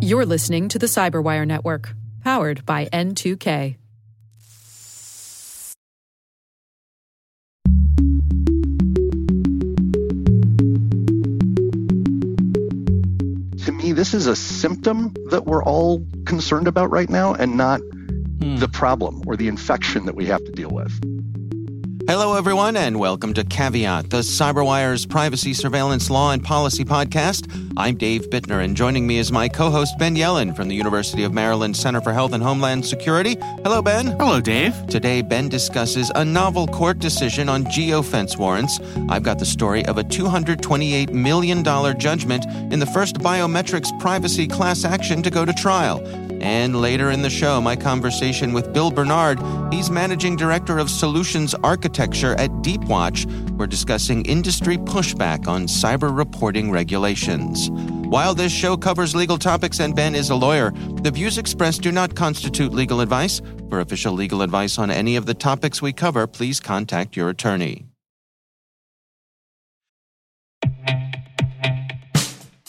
You're listening to the Cyberwire Network, powered by N2K. To me, this is a symptom that we're all concerned about right now and not hmm. the problem or the infection that we have to deal with. Hello, everyone, and welcome to Caveat, the CyberWire's privacy, surveillance, law, and policy podcast. I'm Dave Bittner, and joining me is my co host, Ben Yelin from the University of Maryland Center for Health and Homeland Security. Hello, Ben. Hello, Dave. Today, Ben discusses a novel court decision on geofence warrants. I've got the story of a $228 million judgment in the first biometrics privacy class action to go to trial. And later in the show, my conversation with Bill Bernard. He's managing director of solutions architecture at Deepwatch. We're discussing industry pushback on cyber reporting regulations. While this show covers legal topics and Ben is a lawyer, the views expressed do not constitute legal advice. For official legal advice on any of the topics we cover, please contact your attorney.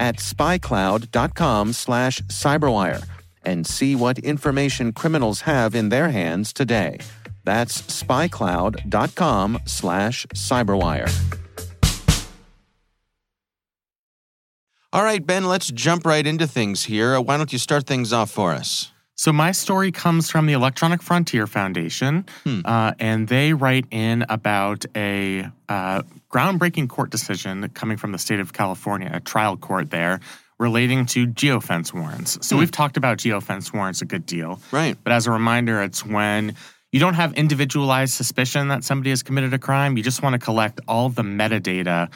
at spycloud.com slash cyberwire and see what information criminals have in their hands today. That's spycloud.com slash cyberwire. All right, Ben, let's jump right into things here. Why don't you start things off for us? So, my story comes from the Electronic Frontier Foundation, uh, and they write in about a uh, groundbreaking court decision coming from the state of California, a trial court there, relating to geofence warrants. So, we've talked about geofence warrants a good deal. Right. But as a reminder, it's when you don't have individualized suspicion that somebody has committed a crime, you just want to collect all the metadata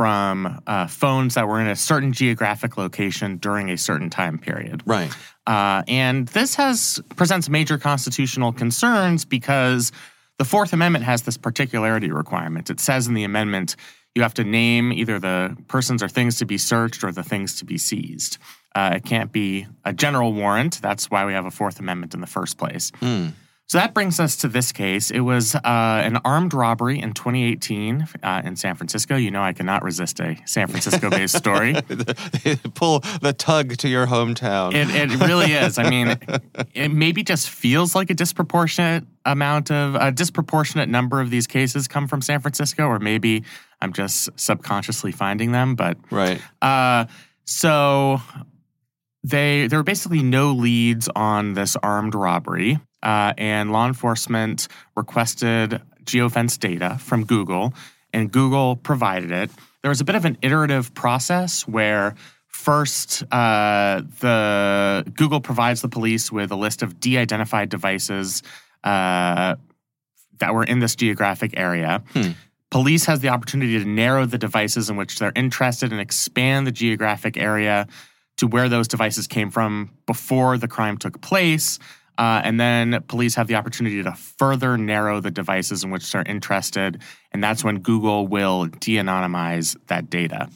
from uh, phones that were in a certain geographic location during a certain time period. Right. Uh, and this has presents major constitutional concerns because the Fourth Amendment has this particularity requirement. It says in the amendment you have to name either the persons or things to be searched or the things to be seized. Uh, it can't be a general warrant. That's why we have a Fourth Amendment in the first place. So that brings us to this case. It was uh, an armed robbery in 2018 uh, in San Francisco. You know, I cannot resist a San Francisco based story. Pull the tug to your hometown. It, it really is. I mean, it maybe just feels like a disproportionate amount of a disproportionate number of these cases come from San Francisco, or maybe I'm just subconsciously finding them. But right. uh, so they there were basically no leads on this armed robbery, uh, and law enforcement requested geofence data from Google, and Google provided it. There was a bit of an iterative process where first uh, the Google provides the police with a list of de-identified devices uh, that were in this geographic area. Police has the opportunity to narrow the devices in which they're interested and expand the geographic area to where those devices came from before the crime took place. Uh, and then police have the opportunity to further narrow the devices in which they're interested. And that's when Google will de anonymize that data.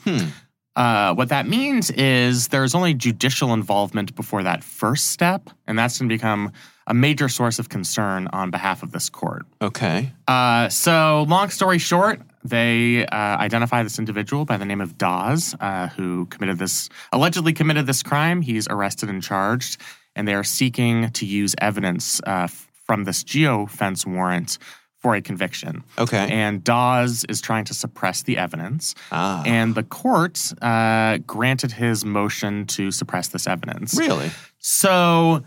Uh, what that means is there's only judicial involvement before that first step. And that's going to become a major source of concern on behalf of this court. Okay. Uh, so, long story short, they uh, identify this individual by the name of Dawes, uh, who committed this, allegedly committed this crime. He's arrested and charged, and they are seeking to use evidence uh, from this geofence warrant for a conviction. Okay. And Dawes is trying to suppress the evidence. Ah. And the court uh, granted his motion to suppress this evidence. Really? So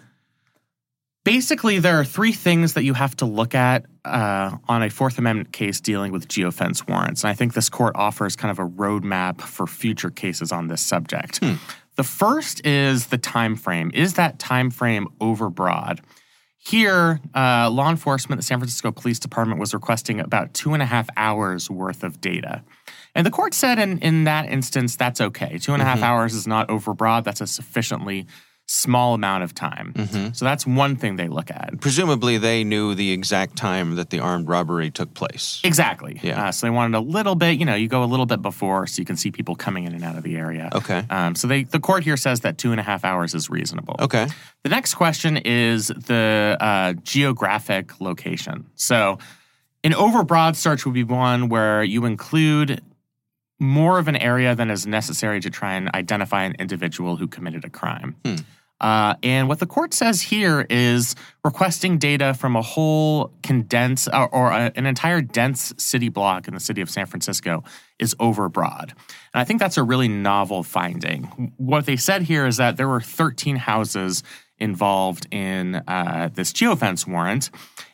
Basically, there are three things that you have to look at uh, on a Fourth Amendment case dealing with geofence warrants. And I think this court offers kind of a roadmap for future cases on this subject. Hmm. The first is the time frame. Is that time frame overbroad? Here, uh, law enforcement, the San Francisco Police Department was requesting about two and a half hours worth of data. And the court said in, in that instance, that's okay. Two and a half Mhm. hours is not overbroad. That's a sufficiently small amount of time. Mhm. So that's one thing they look at. Presumably, they knew the exact time that the armed robbery took place. Exactly. Yeah. Uh, so they wanted a little bit, you know, you go a little bit before so you can see people coming in and out of the area. Okay. Um, so they, the court here says that two and a half hours is reasonable. Okay. The next question is the uh, geographic location. So, an overbroad search would be one where you include more of an area than is necessary to try and identify an individual who committed a crime. Hmm. Uh, and what the court says here is requesting data from a whole condensed or, or a, an entire dense city block in the city of San Francisco is overbroad. And I think that's a really novel finding. What they said here is that there were 13 houses involved in uh, this geofence warrant,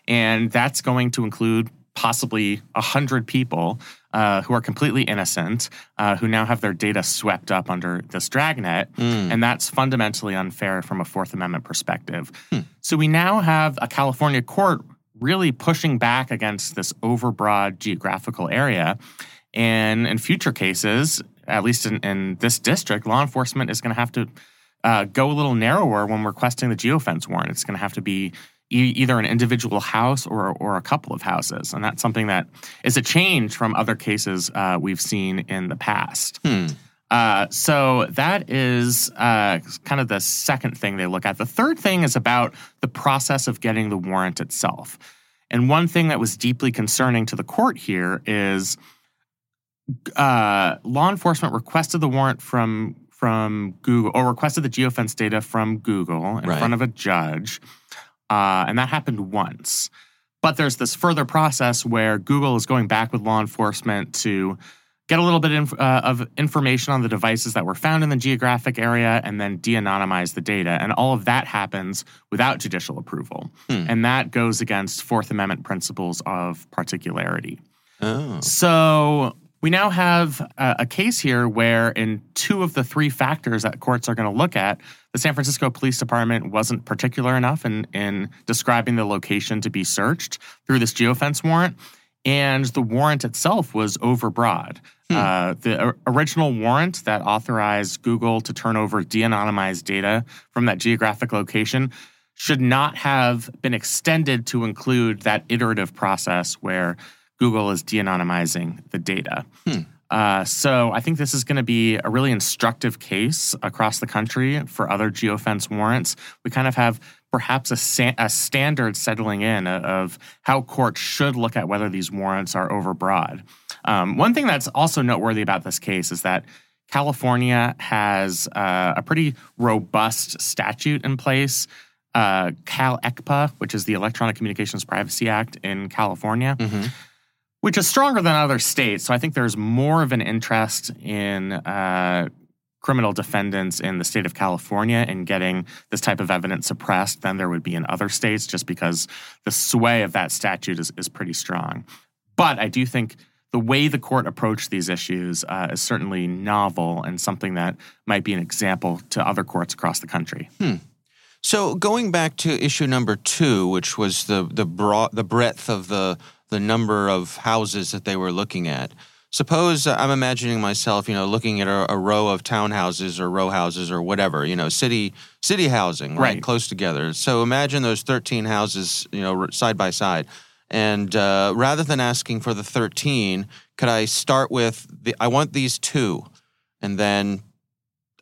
and that's going to include possibly 100 people uh, who are completely innocent, uh, who now have their data swept up under this dragnet. Mm. And that's fundamentally unfair from a Fourth Amendment perspective. Hmm. So we now have a California court really pushing back against this overbroad geographical area. And in future cases, at least in, in this district, law enforcement is going to have to uh, go a little narrower when requesting the geofence warrant. It's going to have to be e- either an individual house or, or a couple of houses. And that's something that is a change from other cases uh, we've seen in the past. Hmm. Uh, so that is uh, kind of the second thing they look at. The third thing is about the process of getting the warrant itself. And one thing that was deeply concerning to the court here is uh, law enforcement requested the warrant from from Google or requested the geofence data from Google in Right. front of a judge, uh, and that happened once. But there's this further process where Google is going back with law enforcement to get a little bit inf- uh, of information on the devices that were found in the geographic area and then de anonymize the data. And all of that happens without judicial approval. Hmm. And that goes against Fourth Amendment principles of particularity. Oh. So we now have a, a case here where, in two of the three factors that courts are going to look at, the San Francisco Police Department wasn't particular enough in, in describing the location to be searched through this geofence warrant. And the warrant itself was overbroad. Hmm. Uh, the original warrant that authorized Google to turn over de anonymized data from that geographic location should not have been extended to include that iterative process where Google is de anonymizing the data. Hmm. Uh, so I think this is going to be a really instructive case across the country for other geofence warrants. We kind of have perhaps a, a standard settling in of, how courts should look at whether these warrants are overbroad. Um, one thing that's also noteworthy about this case is that California has uh, a pretty robust statute in place. Uh, Cal ECPA, which is the Electronic Communications Privacy Act in California, Mhm. Which is stronger than other states. So I think there's more of an interest in uh, criminal defendants in the state of California in getting this type of evidence suppressed than there would be in other states, just because the sway of that statute is, is pretty strong. But I do think the way the court approached these issues uh, is certainly novel and something that might be an example to other courts across the country. So going back to issue number two, which was the the broad the breadth of the the number of houses that they were looking at. Suppose uh, I'm imagining myself, you know, looking at a, a row of townhouses or row houses or whatever, you know, city city housing, right, Right. close together. So imagine those 13 houses, you know, side by side. And uh, rather than asking for the 13, could I start with the I want these two, and then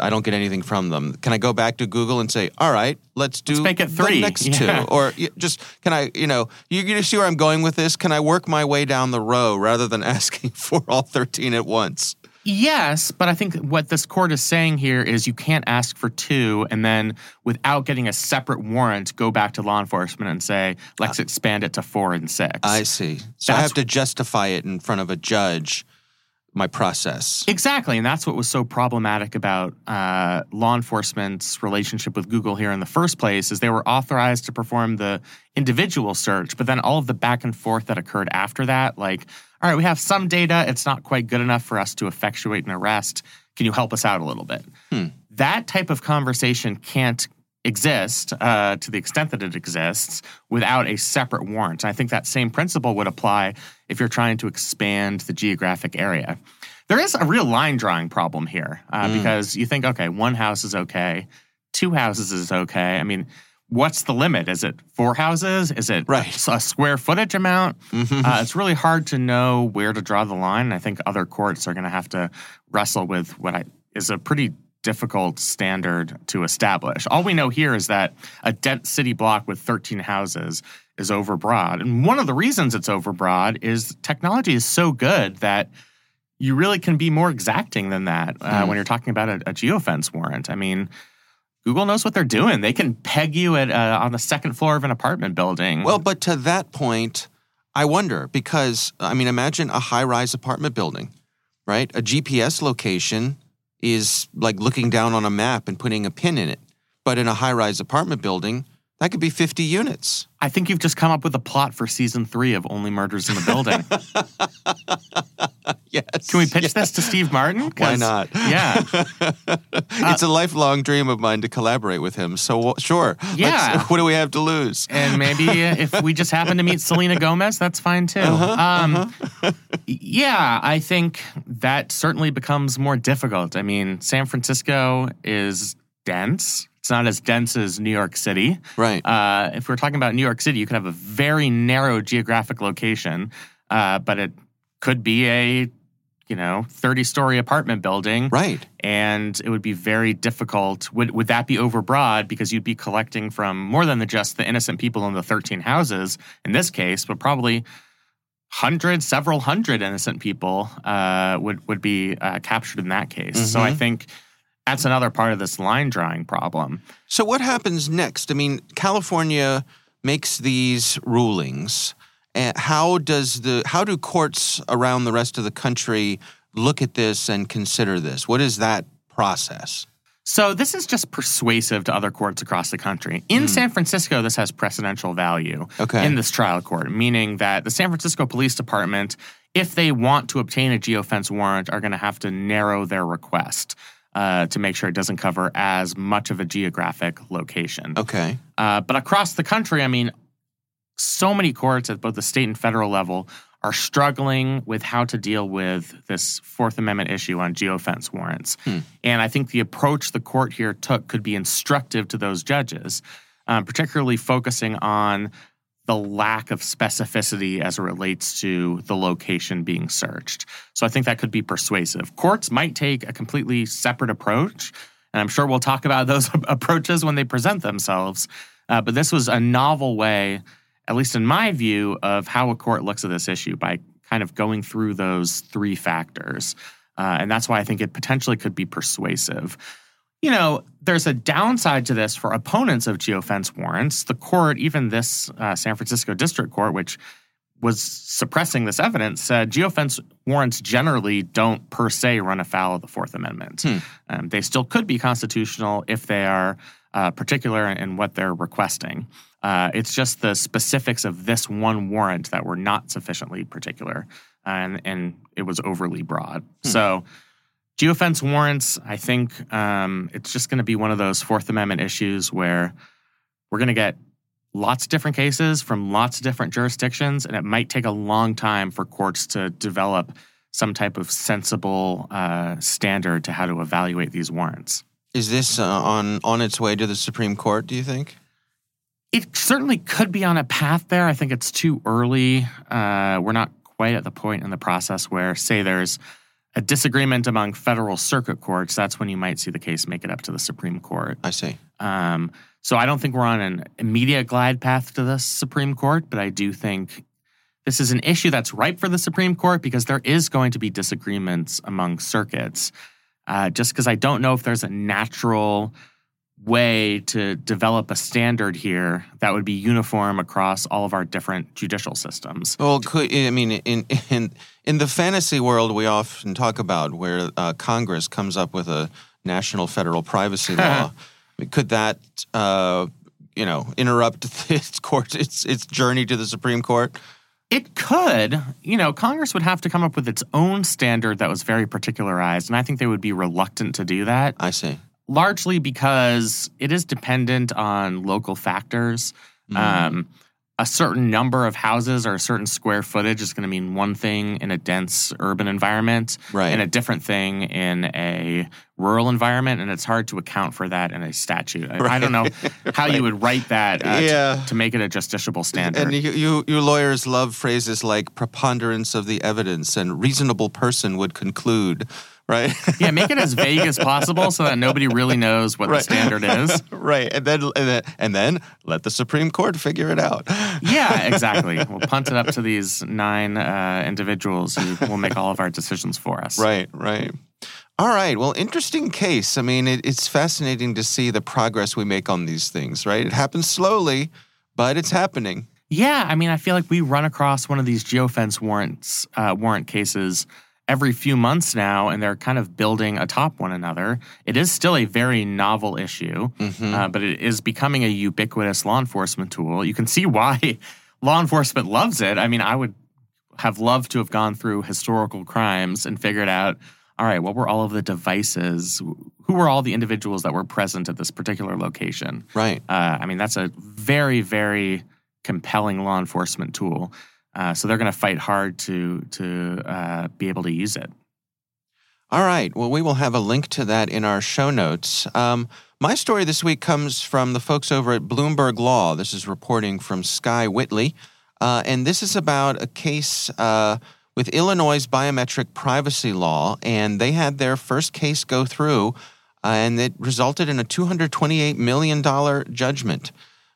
I don't get anything from them. Can I go back to Google and say, all right, let's do Let's make it three." next Yeah. two? Or just, can I, you know, you, you see where I'm going with this? Can I work my way down the row rather than asking for all 13 at once? Yes, but I think what this court is saying here is you can't ask for two and then, without getting a separate warrant, go back to law enforcement and say, let's uh, expand it to four and six. I see. So I have to justify it in front of a judge my process. Exactly. And that's what was so problematic about uh, law enforcement's relationship with Google here in the first place is they were authorized to perform the individual search, but then all of the back and forth that occurred after that, like, all right, we have some data, it's not quite good enough for us to effectuate an arrest. Can you help us out a little bit? Hmm. That type of conversation can't exist uh, to the extent that it exists without a separate warrant. And I think that same principle would apply if you're trying to expand the geographic area. There is a real line drawing problem here uh, Mm. because you think, okay, one house is okay, two houses is okay. I mean, what's the limit? Is it four houses? Is it Right. a square footage amount? Mhm. Uh, it's really hard to know where to draw the line. I think other courts are going to have to wrestle with what I, is a pretty difficult standard to establish. All we know here is that a dense city block with 13 houses is overbroad. And one of the reasons it's overbroad is technology is so good that you really can be more exacting than that uh, Hmm. when you're talking about a, a geofence warrant. I mean, Google knows what they're doing. They can peg you at uh, on the second floor of an apartment building. Well, but to that point, I wonder because, I mean, imagine a high rise apartment building, right? A GPS location is like looking down on a map and putting a pin in it. But in a high rise apartment building, that could be 50 units. I think you've just come up with a plot for season three of Only Murders in the Building. Yes. Can we pitch this to Steve Martin? Why not? Yeah. it's a lifelong dream of mine to collaborate with him. So, sure. Let's- Yeah. what do we have to lose? And maybe if we just happen to meet Selena Gomez, that's fine too. um, yeah, I think that certainly becomes more difficult. I mean, San Francisco is dense. It's not as dense as New York City. Right. Uh, if we're talking about New York City, you could have a very narrow geographic location, uh, but it could be a you know 30 story apartment building right. and it would be very difficult. Would would that be overbroad because you'd be collecting from more than the, just the innocent people in the 13 houses in this case, but probably hundreds, several hundred innocent people uh, would would be uh, captured in that case. So I Mhm. think that's another part of this line drawing problem. So what happens next? I mean, California makes these rulings. And how does the how do courts around the rest of the country look at this and consider this? What is that process? So this is just persuasive to other courts across the country. In San Francisco, this has precedential value Okay. in this trial court, meaning that the San Francisco Police Department, if they want to obtain a geofence warrant, are going to have to narrow their request uh, to make sure it doesn't cover as much of a geographic location. Okay. Uh, but across the country, I mean, so many courts at both the state and federal level are struggling with how to deal with this Fourth Amendment issue on geofence warrants. And I think the approach the court here took could be instructive to those judges, um, particularly focusing on the lack of specificity as it relates to the location being searched. So I think that could be persuasive. Courts might take a completely separate approach, and I'm sure we'll talk about those approaches when they present themselves. Uh, but this was a novel way, at least in my view, of how a court looks at this issue by kind of going through those three factors. Uh, and that's why I think it potentially could be persuasive. You know, there's a downside to this for opponents of geofence warrants. The court, even this uh, San Francisco District Court, which was suppressing this evidence, said geofence warrants generally don't per se run afoul of the Fourth Amendment. Um, they still could be constitutional if they are uh, particular in what they're requesting. Uh, it's just the specifics of this one warrant that were not sufficiently particular, and and it was overly broad. So. Geofence warrants, I think um, it's just going to be one of those Fourth Amendment issues where we're going to get lots of different cases from lots of different jurisdictions, and it might take a long time for courts to develop some type of sensible uh, standard to how to evaluate these warrants. Is this uh, on on its way to the Supreme Court? Do you think? It certainly could be on a path there. I think it's too early. Uh, we're not quite at the point in the process where, say, there's a disagreement among federal circuit courts. That's when you might see the case make it up to the Supreme Court. I see. Um, so I don't think we're on an immediate glide path to the Supreme Court, but I do think this is an issue that's ripe for the Supreme Court because there is going to be disagreements among circuits. Uh, just because I don't know if there's a natural way to develop a standard here that would be uniform across all of our different judicial systems. Well, could, I mean, in in in the fantasy world, we often talk about where uh, Congress comes up with a national federal privacy law. Could that, uh, you know, interrupt its court its its journey to the Supreme Court? It could. You know, Congress would have to come up with its own standard that was very particularized, and I think they would be reluctant to do that. I see largely because it is dependent on local factors. Mm. Um, a certain number of houses or a certain square footage is going to mean one thing in a dense urban environment right. and a different thing in a rural environment. And it's hard to account for that in a statute. Right. I don't know how right. you would write that uh, yeah. to, to, make it a justiciable standard. And you, you, you lawyers love phrases like preponderance of the evidence and reasonable person would conclude right? yeah, make it as vague as possible so that nobody really knows what right. the standard is. right, and then, and then and then let the Supreme Court figure it out. yeah, exactly. We'll punt it up to these nine uh, individuals who will make all of our decisions for us. Right, right. All right. Well, interesting case. I mean, it, it's fascinating to see the progress we make on these things. Right, it happens slowly, but it's happening. Yeah, I mean, I feel like we run across one of these geofence warrants uh, warrant cases every few months now, and they're kind of building atop one another. It is still a very novel issue, mm-hmm. uh, but it is becoming a ubiquitous law enforcement tool. You can see why law enforcement loves it. I mean, I would have loved to have gone through historical crimes and figured out all right, what were all of the devices? Who were all the individuals that were present at this particular location? Right. Uh, I mean, that's a very, very compelling law enforcement tool. Uh, so they're going to fight hard to to uh, be able to use it. All right. Well, we will have a link to that in our show notes. Um, my story this week comes from the folks over at Bloomberg Law. This is reporting from Skye Witley, uh, and this is about a case uh, with Illinois' biometric privacy law, and they had their first case go through, uh, and it resulted in a $228 million judgment.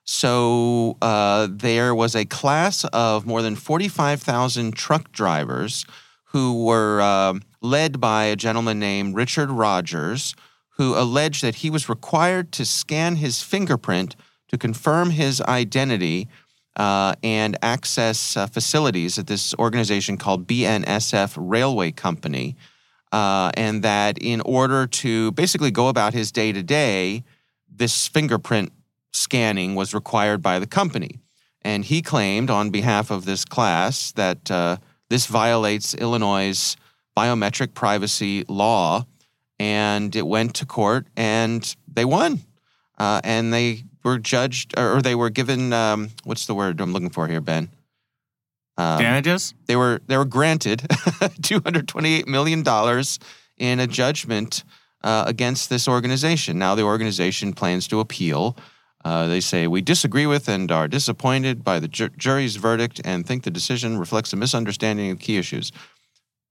So uh, there was a class of more than 45,000 truck drivers who were uh, led by a gentleman named Richard Rogers, who alleged that he was required to scan his fingerprint to confirm his identity uh, and access uh, facilities at this organization called BNSF Railway Company. Uh, and that in order to basically go about his day to day, this fingerprint scanning was required by the company. And he claimed on behalf of this class that uh, this violates Illinois' biometric privacy law. And it went to court and they won. Uh, and they were judged, or they were given, um, what's the word I'm looking for here, Ben? Um, Damages? They were, they were granted $228 million in a judgment uh, against this organization. Now the organization plans to appeal. Uh, they say, We disagree with and are disappointed by the ju- jury's verdict and think the decision reflects a misunderstanding of key issues.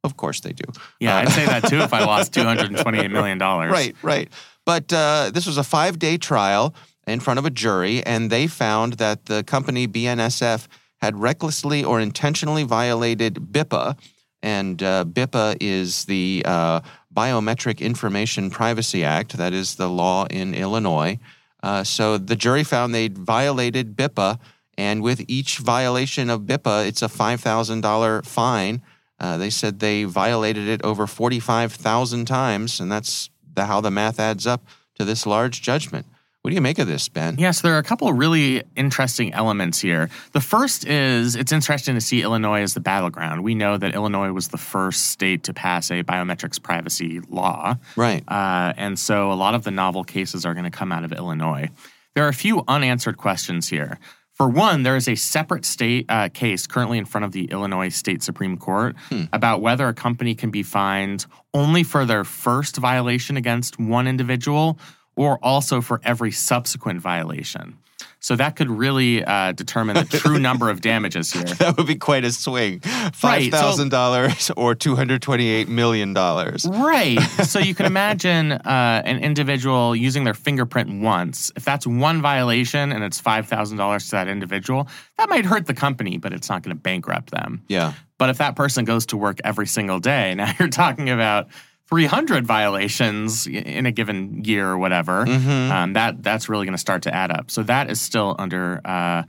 Of course they do. Yeah, uh, I'd say that too if I lost $228 million. Right, right. But uh, this was a five day trial in front of a jury, and they found that the company BNSF had recklessly or intentionally violated BIPA. And uh, BIPA is the uh, Biometric Information Privacy Act, that is the law in Illinois. Uh, so the jury found they violated BIPA, and with each violation of BIPA, it's a $5,000 fine. Uh, they said they violated it over 45,000 times, and that's the, how the math adds up to this large judgment. What do you make of this, Ben? Yes, there are a couple of really interesting elements here. The first is it's interesting to see Illinois as the battleground. We know that Illinois was the first state to pass a biometrics privacy law. Right. Uh, and so a lot of the novel cases are going to come out of Illinois. There are a few unanswered questions here. For one, there is a separate state uh, case currently in front of the Illinois State Supreme Court hmm. about whether a company can be fined only for their first violation against one individual or also for every subsequent violation. So that could really uh, determine the true number of damages here. that would be quite a swing. $5,000 right, so, or $228 million. Right. so you can imagine uh, an individual using their fingerprint once. If that's one violation and it's $5,000 to that individual, that might hurt the company, but it's not going to bankrupt them. Yeah. But if that person goes to work every single day, now you're talking about 300 violations in a given year or whatever, Mhm. um, that that's really going to start to add up. So that is still under uh,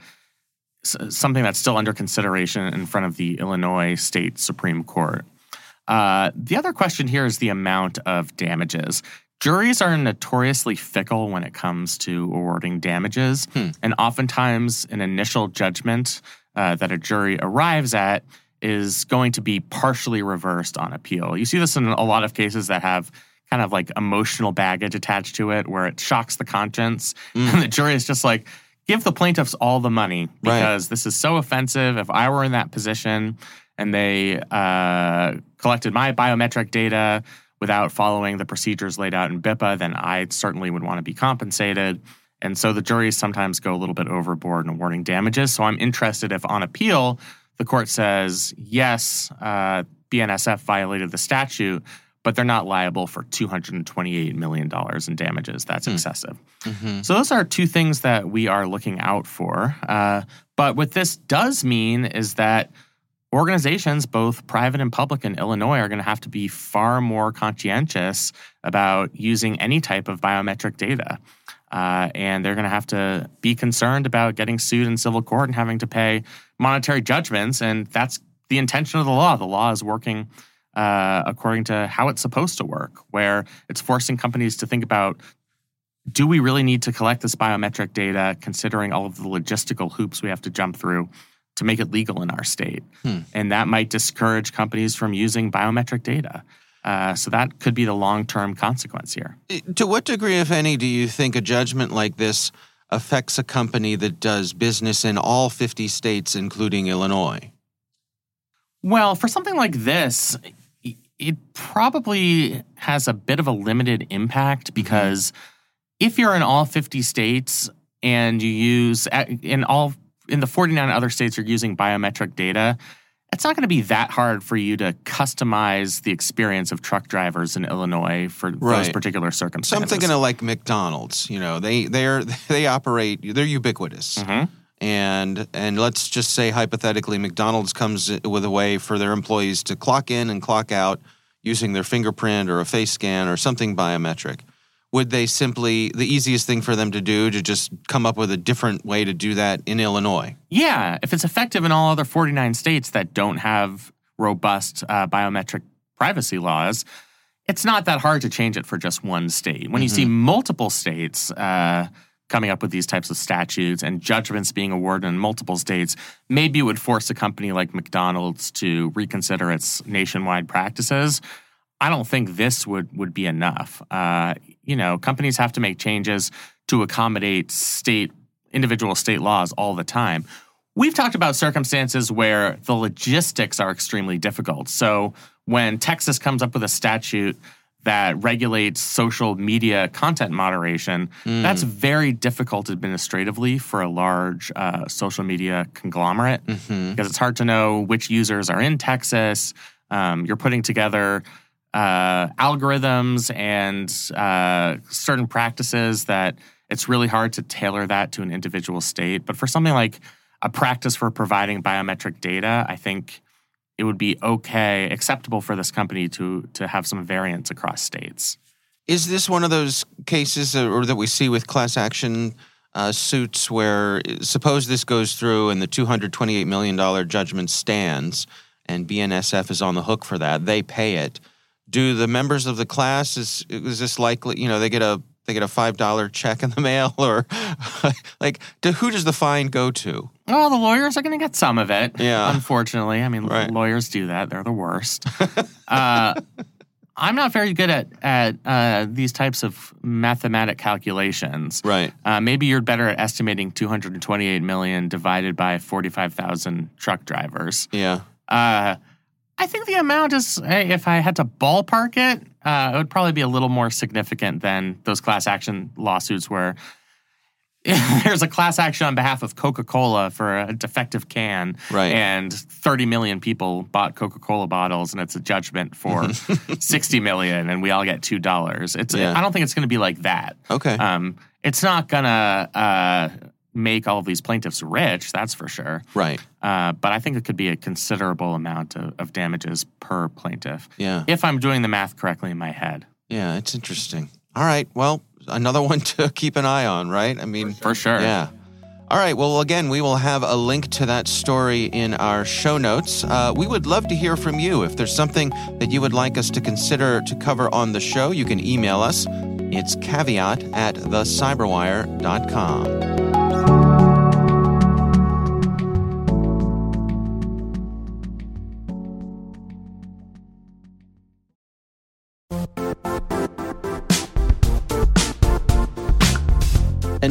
something that's still under consideration in front of the Illinois State Supreme Court. Uh, the other question here is the amount of damages. Juries are notoriously fickle when it comes to awarding damages, Hmm. and oftentimes an initial judgment uh, that a jury arrives at is going to be partially reversed on appeal. You see this in a lot of cases that have kind of like emotional baggage attached to it, where it shocks the conscience, and the jury is just like, give the plaintiffs all the money Right. because this is so offensive. If I were in that position and they uh, collected my biometric data without following the procedures laid out in BIPA, then I certainly would want to be compensated. And so the juries sometimes go a little bit overboard in awarding damages. So I'm interested if on appeal, the court says, yes, uh, BNSF violated the statute, but they're not liable for $228 million in damages. That's excessive. Mhm. So those are two things that we are looking out for. Uh, but what this does mean is that organizations, both private and public in Illinois, are going to have to be far more conscientious about using any type of biometric data. Uh, and they're going to have to be concerned about getting sued in civil court and having to pay monetary judgments. And that's the intention of the law. The law is working uh, according to how it's supposed to work, where it's forcing companies to think about do we really need to collect this biometric data, considering all of the logistical hoops we have to jump through to make it legal in our state? Hmm. And that might discourage companies from using biometric data. Uh, so that could be the long term consequence here. To what degree, if any, do you think a judgment like this affects a company that does business in all 50 states, including Illinois? Well, for something like this, it probably has a bit of a limited impact mm-hmm. because if you're in all 50 states and you use in all in the 49 other states you're using biometric data, it's not going to be that hard for you to customize the experience of truck drivers in Illinois for those Right. particular So I'm circumstances. thinking of like McDonald's. You know, they they're they operate. They're ubiquitous. Mhm. And and let's just say hypothetically, McDonald's comes with a way for their employees to clock in and clock out using their fingerprint or a face scan or something biometric. Would they simply the easiest thing for them to do to just come up with a different way to do that in Illinois? Yeah, if it's effective in all other 49 states that don't have robust uh, biometric privacy laws, it's not that hard to change it for just one state. When you see multiple states uh, coming up with these types of statutes and judgments being awarded in multiple states, maybe it would force a company like McDonald's to reconsider its nationwide practices. I don't think this would would be enough. Uh, you know, companies have to make changes to accommodate state individual state laws all the time. We've talked about circumstances where the logistics are extremely difficult. So when Texas comes up with a statute that regulates social media content moderation, that's very difficult administratively for a large uh, social media conglomerate Mm-hmm. because it's hard to know which users are in Texas. Um, you're putting together uh, algorithms and uh, certain practices that it's really hard to tailor that to an individual state. But for something like a practice for providing biometric data, I think it would be okay, acceptable for this company to to have some variance across states. Is this one of those cases, or that we see with class action uh, suits, where suppose this goes through and the two hundred twenty-eight million dollar judgment stands, and BNSF is on the hook for that, they pay it. Do the members of the class is is this likely? You know, they get a they get a five dollar check in the mail, or like, to, who does the fine go to? Well, the lawyers are going to get some of it. Yeah. Unfortunately. I mean, Right. lawyers do that. They're the worst. uh, I'm not very good at, at uh, these types of mathematic calculations. Right. Uh, maybe you're better at estimating 228 million divided by 45,000 truck drivers. Yeah. I think the amount is, if I had to ballpark it, uh, it would probably be a little more significant than those class action lawsuits where there's a class action on behalf of Coca Cola for a defective can. Right. And 30 million people bought Coca Cola bottles, and it's a judgment for 60 million, and we all get $2. It's, Yeah. I don't think it's going to be like that. Okay. Um, it's not gonna uh, make all of these plaintiffs rich, that's for sure. Right. Uh, but I think it could be a considerable amount of, of damages per plaintiff. Yeah. If I'm doing the math correctly in my head. Yeah, it's interesting. All right. Well, another one to keep an eye on, right? I mean, For sure. Yeah. All right. Well, again, we will have a link to that story in our show notes. Uh, we would love to hear from you. If there's something that you would like us to consider to cover on the show, you can email us. It's caveat at thecyberwire.com.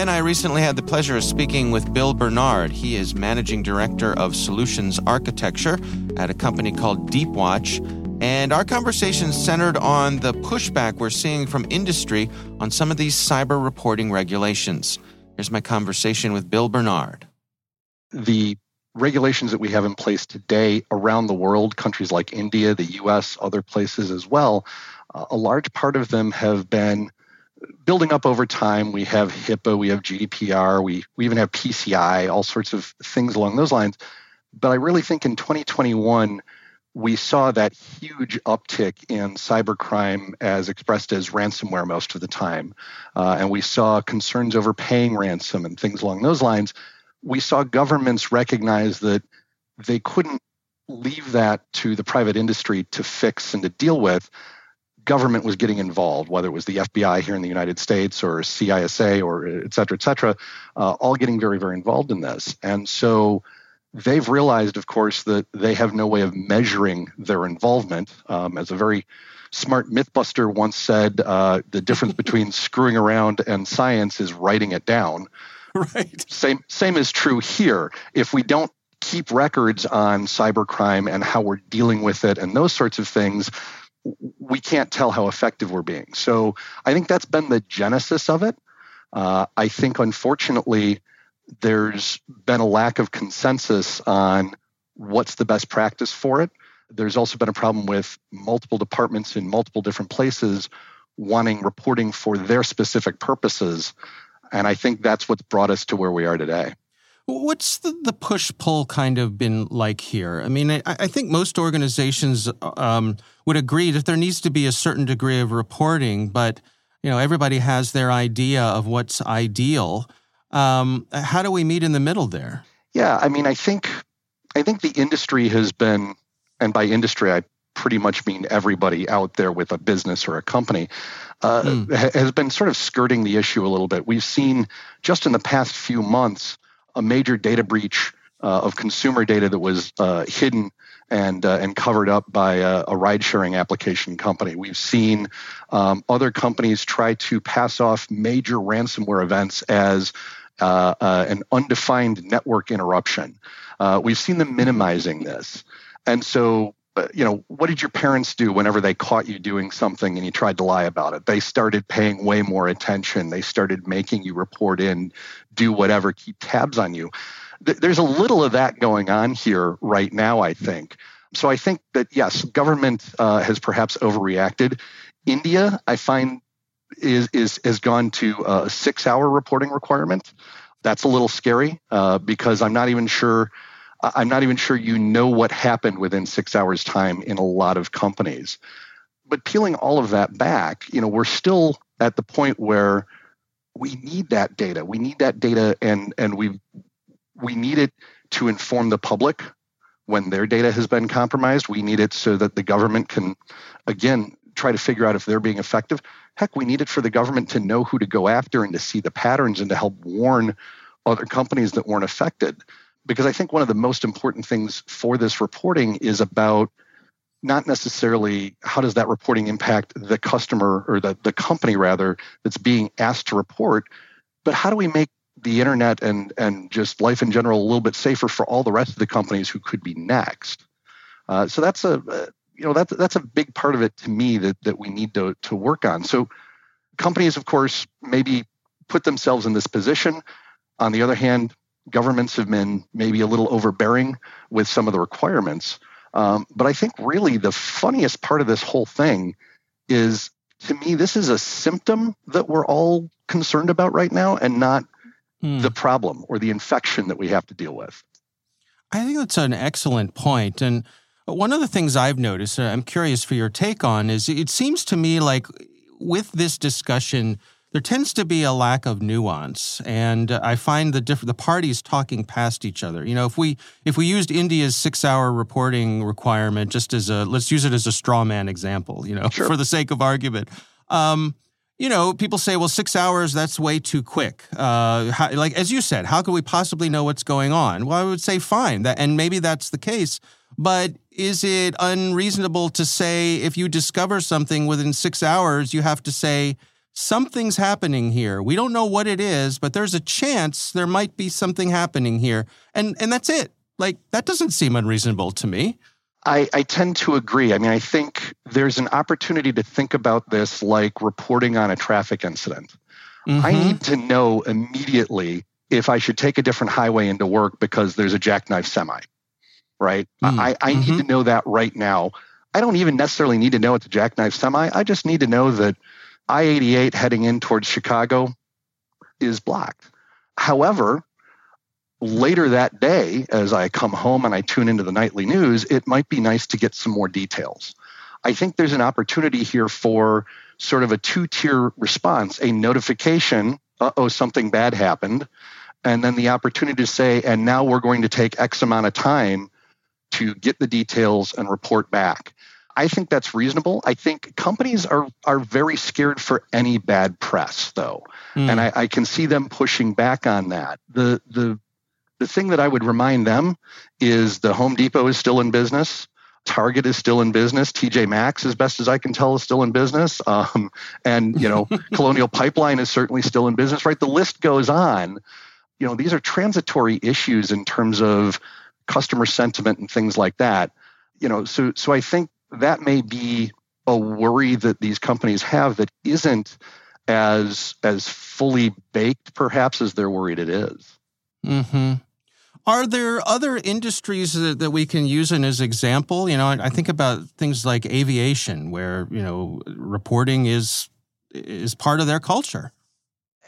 Ben, I recently had the pleasure of speaking with Bill Bernard. He is managing director of solutions architecture at a company called Deepwatch. And our conversation centered on the pushback we're seeing from industry on some of these cyber reporting regulations. Here's my conversation with Bill Bernard. The regulations that we have in place today around the world, countries like India, the US, other places as well, uh, a large part of them have been building up over time. We have HIPAA, we have GDPR, we, we even have PCI, all sorts of things along those lines. But I really think in 2021, we saw that huge uptick in cybercrime as expressed as ransomware most of the time. Uh, and we saw concerns over paying ransom and things along those lines. We saw governments recognize that they couldn't leave that to the private industry to fix and to deal with government was getting involved, whether it was the FBI here in the United States or CISA or et cetera, et cetera, uh, all getting very, very involved in this. And so they've realized, of course, that they have no way of measuring their involvement. Um, as a very smart mythbuster once said, uh, the difference between screwing around and science is writing it down. Right. Same, same is true here. If we don't keep records on cybercrime and how we're dealing with it and those sorts of things, we can't tell how effective we're being. So I think that's been the genesis of it. Uh, I think, unfortunately, there's been a lack of consensus on what's the best practice for it. There's also been a problem with multiple departments in multiple different places wanting reporting for their specific purposes. And I think that's what's brought us to where we are today. What's the, the push pull kind of been like here? I mean, I, I think most organizations um, would agree that there needs to be a certain degree of reporting, but you know everybody has their idea of what's ideal. Um, how do we meet in the middle there? Yeah, I mean, I think I think the industry has been, and by industry I pretty much mean everybody out there with a business or a company, uh, mm. has been sort of skirting the issue a little bit. We've seen just in the past few months a major data breach uh, of consumer data that was uh, hidden and uh, and covered up by a, a ride sharing application company. We've seen um, other companies try to pass off major ransomware events as uh, uh, an undefined network interruption. Uh, we've seen them minimizing this, and so. You know, what did your parents do whenever they caught you doing something and you tried to lie about it? They started paying way more attention. They started making you report in, do whatever, keep tabs on you there's a little of that going on here right now, I think. So I think that, yes, government uh, has perhaps overreacted. India, I find, is, is has gone to a six hour reporting requirement. That's a little scary uh, because I'm not even sure. I'm not even sure you know what happened within six hours' time in a lot of companies. But peeling all of that back, you know, we're still at the point where we need that data. We need that data, and and we we need it to inform the public when their data has been compromised. We need it so that the government can, again, try to figure out if they're being effective. Heck, we need it for the government to know who to go after and to see the patterns and to help warn other companies that weren't affected. Because I think one of the most important things for this reporting is about not necessarily how does that reporting impact the customer or the, the company rather that's being asked to report, but how do we make the internet and and just life in general a little bit safer for all the rest of the companies who could be next. Uh, so that's a uh, you know that's that's a big part of it to me that that we need to to work on. So companies, of course, maybe put themselves in this position. On the other hand, governments have been maybe a little overbearing with some of the requirements. Um, but I think really the funniest part of this whole thing is to me, this is a symptom that we're all concerned about right now and not hmm. the problem or the infection that we have to deal with. I think that's an excellent point. And one of the things I've noticed, I'm curious for your take on, is it seems to me like with this discussion, there tends to be a lack of nuance, and I find the diff- the parties talking past each other. You know, if we if we used India's six hour reporting requirement just as a let's use it as a straw man example, you know, sure. for the sake of argument. Um, you know, people say, well, six hours, that's way too quick. Uh, how, like, as you said, how could we possibly know what's going on? Well, I would say fine, that, and maybe that's the case. But is it unreasonable to say if you discover something within six hours, you have to say, something's happening here. We don't know what it is, but there's a chance there might be something happening here. And, and that's it. Like, that doesn't seem unreasonable to me. I, I, tend to agree. I mean, I think there's an opportunity to think about this like reporting on a traffic incident. Mm-hmm. I need to know immediately if I should take a different highway into work because there's a jackknife semi, right? Mm-hmm. I, I need mm-hmm. to know that right now. I don't even necessarily need to know it's a jackknife semi. I just need to know that I 88 heading in towards Chicago is blocked. However, later that day, as I come home and I tune into the nightly news, it might be nice to get some more details. I think there's an opportunity here for sort of a two tier response a notification, uh oh, something bad happened, and then the opportunity to say, and now we're going to take X amount of time to get the details and report back. I think that's reasonable. I think companies are are very scared for any bad press, though, mm. and I, I, can see them pushing back on that. The the the thing that I would remind them is the Home Depot is still in business. Target is still in business. TJ Maxx, as best as I can tell, is still in business. Um, and you know, Colonial Pipeline is certainly still in business. Right, the list goes on. You know, these are transitory issues in terms of customer sentiment and things like that. You know, so so I think that may be a worry that these companies have that isn't as as fully baked perhaps as they're worried it is. Mm-hmm. Are there other industries that, that we can use in as an example? You know, I, I think about things like aviation, where you know reporting is is part of their culture.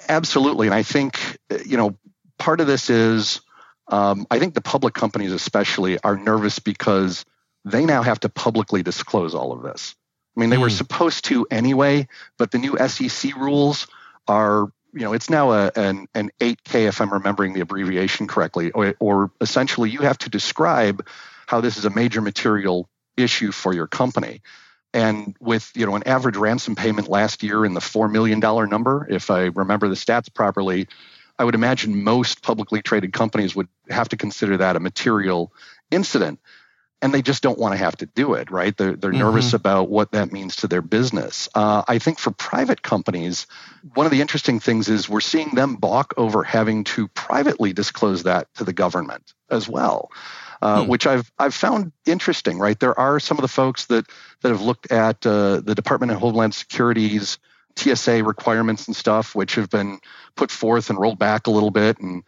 Absolutely, and I think you know part of this is um, I think the public companies especially are nervous because they now have to publicly disclose all of this. I mean, they mm. were hmm. supposed to anyway, but the new SEC rules are, you know, it's now a, an, an 8K, if I'm remembering the abbreviation correctly, or, or essentially you have to describe how this is a major material issue for your company. And with, you know, an average ransom payment last year in the $4 million number, if I remember the stats properly, I would imagine most publicly traded companies would have to consider that a material incident and they just don't want to have to do it, right? They're, they're mm-hmm. nervous about what that means to their business. Uh, I think for private companies, one of the interesting things is we're seeing them balk over having to privately disclose that to the government as well. Uh, hmm. Which I've I've found interesting, right? There are some of the folks that that have looked at uh, the Department of Homeland Security's TSA requirements and stuff, which have been put forth and rolled back a little bit, and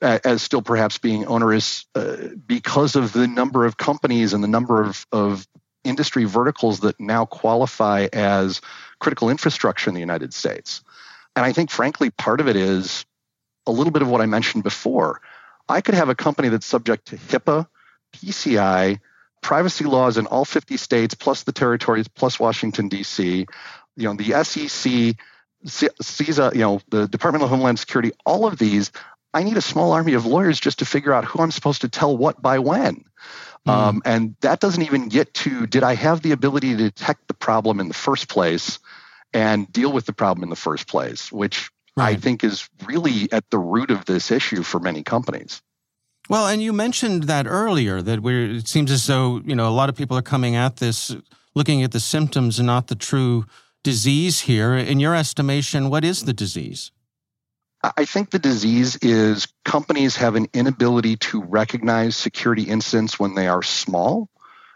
as still perhaps being onerous uh, because of the number of companies and the number of, of industry verticals that now qualify as critical infrastructure in the United States. And I think, frankly, part of it is a little bit of what I mentioned before. I could have a company that's subject to HIPAA, PCI, privacy laws in all 50 states, plus the territories, plus Washington, D.C., you know, the SEC, CISA, you know, the Department of Homeland Security, all of these I need a small army of lawyers just to figure out who I'm supposed to tell what by when. Mm. Um, and that doesn't even get to did I have the ability to detect the problem in the first place and deal with the problem in the first place, which right. I think is really at the root of this issue for many companies. Well, and you mentioned that earlier that we're, it seems as though, you know, a lot of people are coming at this looking at the symptoms and not the true disease here. In your estimation, what is the disease? I think the disease is companies have an inability to recognize security incidents when they are small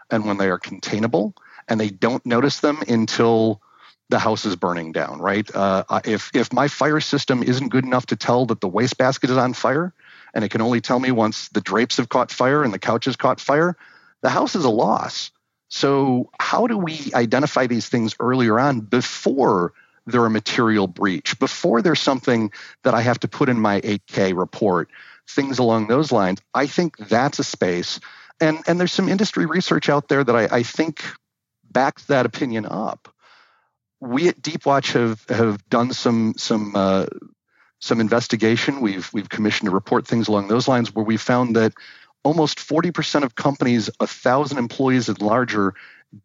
and when they are containable, and they don't notice them until the house is burning down. Right? Uh, if if my fire system isn't good enough to tell that the wastebasket is on fire, and it can only tell me once the drapes have caught fire and the couch has caught fire, the house is a loss. So, how do we identify these things earlier on before they're a material breach, before there's something that I have to put in my 8K report, things along those lines? I think that's a space. And, and there's some industry research out there that I, I think backs that opinion up. We at Deepwatch have, have done some, some, uh, some investigation. We've, we've commissioned a report, things along those lines, where we found that almost 40% of companies, 1,000 employees and larger,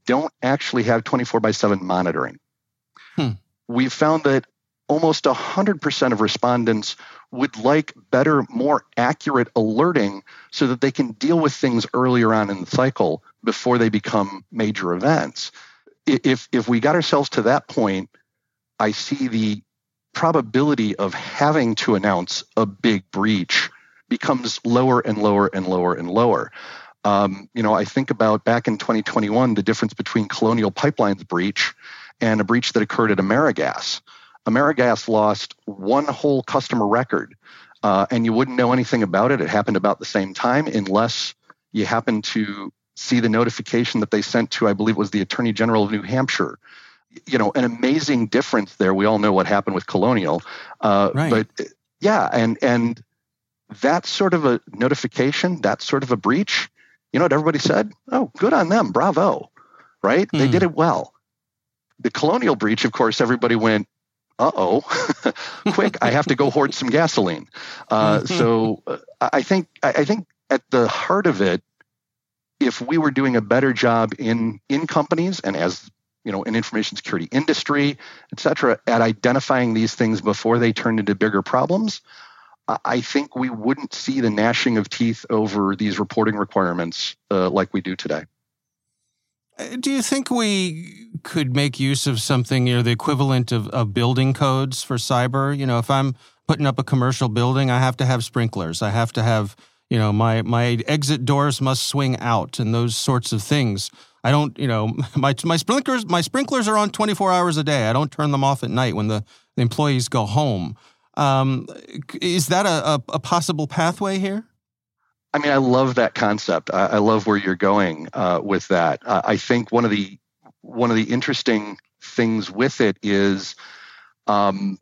don't actually have 24 by 7 monitoring. Hmm. We've found that almost 100% of respondents would like better, more accurate alerting so that they can deal with things earlier on in the cycle before they become major events. If, if we got ourselves to that point, I see the probability of having to announce a big breach becomes lower and lower and lower and lower. Um, you know, I think about back in 2021, the difference between Colonial Pipelines breach and a breach that occurred at AmeriGas. AmeriGas lost one whole customer record, uh, and you wouldn't know anything about it. It happened about the same time, unless you happen to see the notification that they sent to, I believe it was the Attorney General of New Hampshire. You know, an amazing difference there. We all know what happened with Colonial, uh, right. but yeah, and and that sort of a notification, that sort of a breach, you know what everybody said? Oh, good on them. Bravo. Right? They did hmm. it well. The colonial breach, of course, everybody went, uh oh, quick, I have to go hoard some gasoline. Uh, mm-hmm. so uh, I think I think at the heart of it, if we were doing a better job in in companies and as you know in information security industry, et cetera, at identifying these things before they turn into bigger problems, I think we wouldn't see the gnashing of teeth over these reporting requirements uh, like we do today. Uh, do you think we could make use of something, you know, the equivalent of, of building codes for cyber? You know, if I'm putting up a commercial building, I have to have sprinklers. I have to have, you know, my my exit doors must swing out and those sorts of things. I don't, you know, my my sprinklers my sprinklers are on 24 hours a day. I don't turn them off at night when the, the employees go home. Um, is that a, a, a, possible pathway here? I mean, I love that concept. I, I love where you're going uh, with that. Uh, I think one of the one of the interesting things with it is um,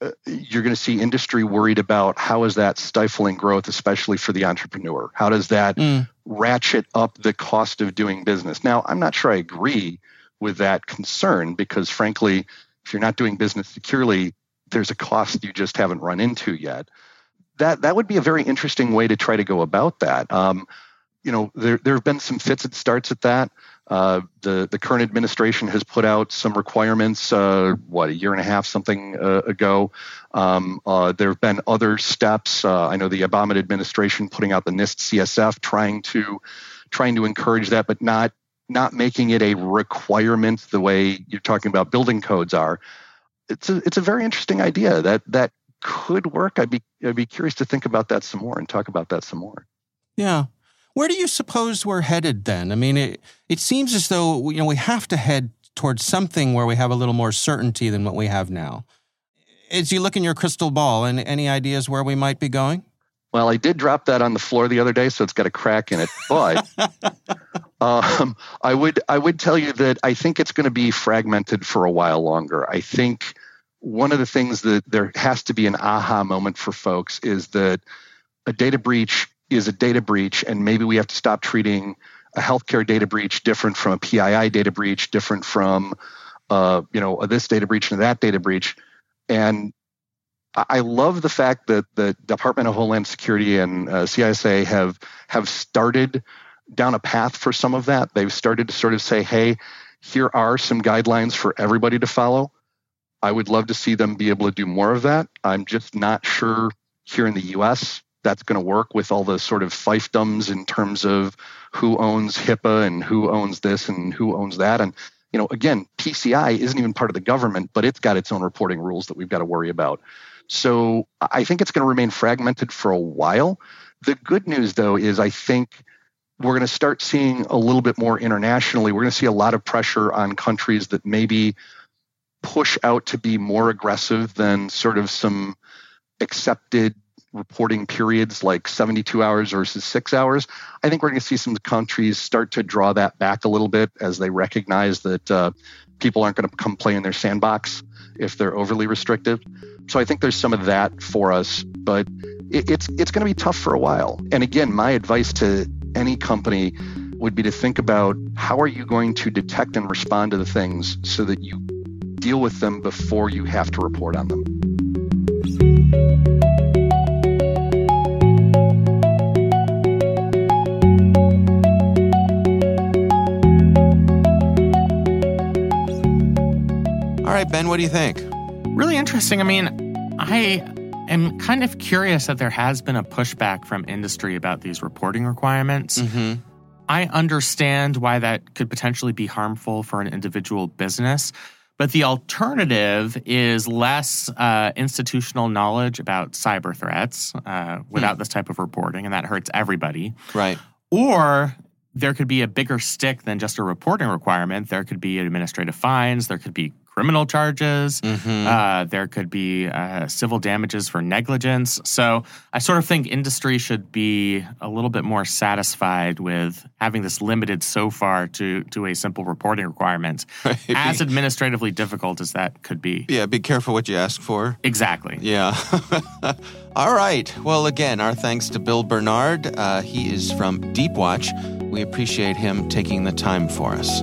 uh, you're going to see industry worried about how is that stifling growth, especially for the entrepreneur. How does that mm. ratchet up the cost of doing business? Now, I'm not sure I agree with that concern because, frankly, if you're not doing business securely, there's a cost you just haven't run into yet. That that would be a very interesting way to try to go about that. Um, you know, there there have been some fits and starts at that. Uh, the the current administration has put out some requirements. Uh, what a year and a half something uh, ago. Um, uh, there have been other steps. Uh, I know the Obama administration putting out the NIST CSF, trying to trying to encourage that, but not not making it a requirement the way you're talking about building codes are it's a it's a very interesting idea that that could work. I'd be I'd be curious to think about that some more and talk about that some more. Yeah. Where do you suppose we're headed then? I mean, it it seems as though you know we have to head towards something where we have a little more certainty than what we have now. As you look in your crystal ball, and any ideas where we might be going? Well, I did drop that on the floor the other day, so it's got a crack in it. But um, I would I would tell you that I think it's going to be fragmented for a while longer. I think one of the things that there has to be an aha moment for folks is that a data breach is a data breach, and maybe we have to stop treating a healthcare data breach different from a PII data breach, different from uh, you know this data breach and that data breach, and I love the fact that the Department of Homeland Security and uh, CISA have have started down a path for some of that. They've started to sort of say, hey, here are some guidelines for everybody to follow. I would love to see them be able to do more of that. I'm just not sure here in the US that's going to work with all the sort of fiefdoms in terms of who owns HIPAA and who owns this and who owns that. And, you know, again, PCI isn't even part of the government, but it's got its own reporting rules that we've got to worry about. So I think it's going to remain fragmented for a while. The good news, though, is I think we're going to start seeing a little bit more internationally. We're going to see a lot of pressure on countries that maybe push out to be more aggressive than sort of some accepted reporting periods like 72 hours versus six hours. I think we're going to see some countries start to draw that back a little bit as they recognize that uh, people aren't going to come play in their sandbox if they're overly restrictive. So I think there's some of that for us, but it, it's it's going to be tough for a while. And again, my advice to any company would be to think about how are you going to detect and respond to the things so that you deal with them before you have to report on them. All right, Ben, what do you think? Really interesting. I mean, I am kind of curious that there has been a pushback from industry about these reporting requirements. Mm-hmm. I understand why that could potentially be harmful for an individual business. But the alternative is less uh, institutional knowledge about cyber threats uh, without hmm. this type of reporting, and that hurts everybody. Right. Or there could be a bigger stick than just a reporting requirement. There could be administrative fines. There could be criminal charges. Mm-hmm. Uh, there could be uh, civil damages for negligence. So I sort of think industry should be a little bit more satisfied with having this limited so far to to a simple reporting requirement, right. as administratively difficult as that could be. Yeah, be careful what you ask for. Exactly. Yeah. All right. Well, again, our thanks to Bill Bernard. Uh, he is from Deepwatch. We appreciate him taking the time for us.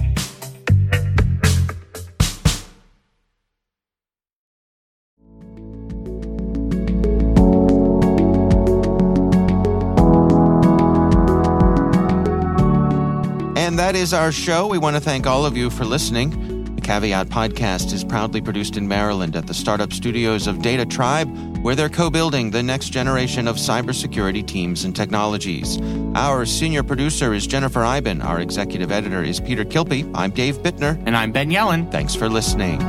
that is our show. We want to thank all of you for listening. The Caveat podcast is proudly produced in Maryland at the startup studios of DataTribe, where they're co building the next generation of cybersecurity teams and technologies. Our senior producer is Jennifer Eiben. Our executive editor is Peter Kilpe. I'm Dave Bittner. And I'm Ben Yelin. Thanks for listening.